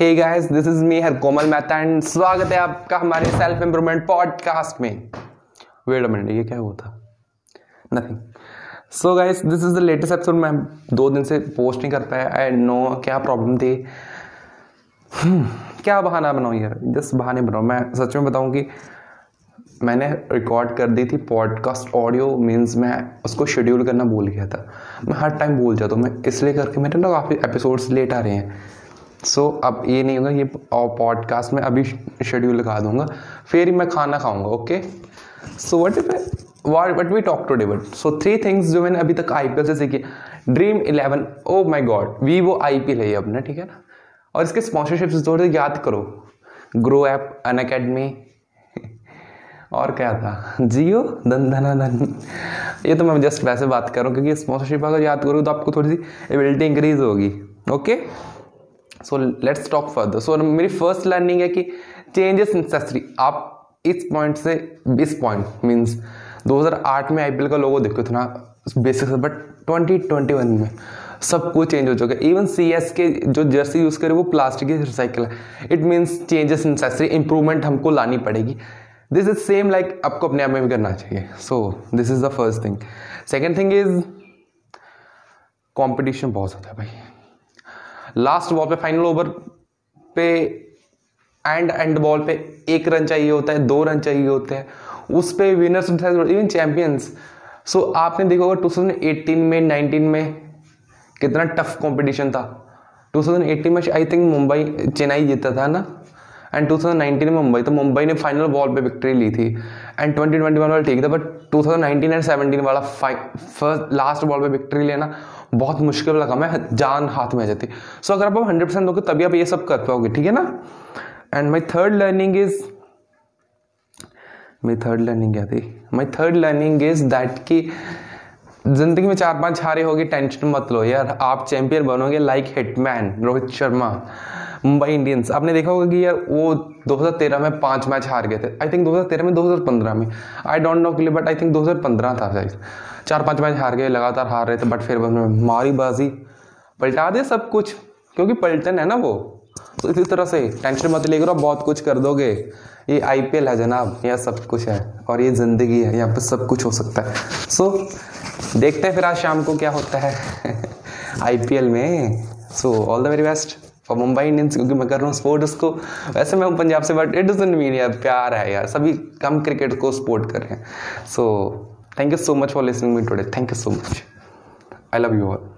Hey guys this is me her Komal Mehta and स्वागत है आपका हमारे सेल्फ इंप्रूवमेंट पॉडकास्ट में वेट मिनट ये क्या हुआ था? Nothing so guys this is the latest episode मैं दो दिन से पोस्ट नहीं कर पाया आई नो क्या प्रॉब्लम थी? Hmm, क्या बहाना बनाऊँ यार जस्ट बहाने बनाऊँ। मैं सच में बताऊँ कि मैंने रिकॉर्ड कर दी थी पॉडकास्ट ऑडियो मीन्स मैं उसको शेड्यूल करना भूल गया था। मैं हर टाइम भूल जाता हूँ मैं इसलिए करके मेरे ना काफ़ी एपिसोड्स लेट आ रहे हैं। सो so, अब ये नहीं होगा ये पॉडकास्ट में अभी शेड्यूल लगा दूँगा फिर ही मैं खाना खाऊँगा okay so what what what we talk to devote so three things जो मैंने अभी तक आई पी एल से सीखी Dream Eleven oh my God we वो आई पी एल है अपना ठीक है ना? और इसके स्पॉन्सरशिप थोड़े याद करो ग्रो ऐप अन अकेडमी और क्या था? जियो धन धना धन ये तो मैं जस्ट वैसे बात कर रहा हूँ क्योंकि स्पॉन्सरशिप अगर याद करोगे तो आपको थोड़ी सी एबिलिटी इंक्रीज होगी okay so let's talk further so मेरी फ़र्स्ट लर्निंग है कि चेंजेस नेसेसरी आप इस पॉइंट से इस पॉइंट मीन्स 2008 में आईपीएल का लोगो देखो इतना बेसिक बट 2021 में सब कुछ चेंज हो चुका है. इवन सी एस के जो जर्सी यूज़ करे, वो प्लास्टिक की रिसाइकल है. It means changes necessary improvement हमको लानी पड़ेगी. दिस इज़ सेम लाइक आपको अपने आप में भी करना चाहिए. So this is the first thing second thing is competition बहुत ज़्यादा है भाई. लास्ट बॉल पे फाइनल ओवर पे एंड एंड बॉल पे एक रन चाहिए होता है, दो रन चाहिए होते हैं। उस पे विनर्स इवन चैंपियंस सो आपने देखा होगा 2018 में 19 में कितना टफ कंपटीशन था। 2018 में आई थिंक मुंबई, चेन्नई जीता था ना? एंड 2019 में मुंबई तो मुंबई ने फाइनल बॉल पे विक्ट्री ली थी। एंड 2021 वाला ठीक था बट 2019 एंड 17 वाला फ़र्स्ट लास्ट बॉल पे विक्ट्री लेना। बहुत मुश्किल लगा मैं जान हाथ में आ जाती। सो so, अगर आप हंड्रेड परसेंट दोगे तभी आप ये सब कर पाओगे ठीक है ना? And my third learning is मेरी थर्ड लर्निंग क्या थी? My third learning is that कि ज़िंदगी में चार पाँच हारे होगी टेंशन मत लो यार। आप चैंपियन बनोगे like Hitman Rohit Sharma. Mumbai Indians. आपने देखा होगा कि यार वो 2013 में पाँच मैच हार गए थे। आई थिंक 2013 में 2015 में। I don't know clear but I think 2015 था शायद। चार पाँच मैच हार गए लगातार हार रहे थे बट फिर उन्होंने मारी बाजी पलटा दे सब कुछ। क्योंकि पलटन है ना वो। तो इसी तरह से टेंशन मत लेकर बहुत कुछ कर दोगे। ये आईपीएल है जनाब यह सब कुछ है। और ये ज़िंदगी है यहाँ पर सब कुछ हो सकता है। सो so, देखते हैं फिर आज शाम को क्या होता है आईपीएल में। So all the very best for Mumbai Indians, क्योंकि मैं कर रहा हूँ स्पोर्ट उसको। वैसे मैं हूँ पंजाब से बट इट डजेंट मीन यार प्यार है यार। सभी कम क्रिकेट को सपोर्ट कर रहे हैं। So thank you so much for listening me today thank you so much I love you all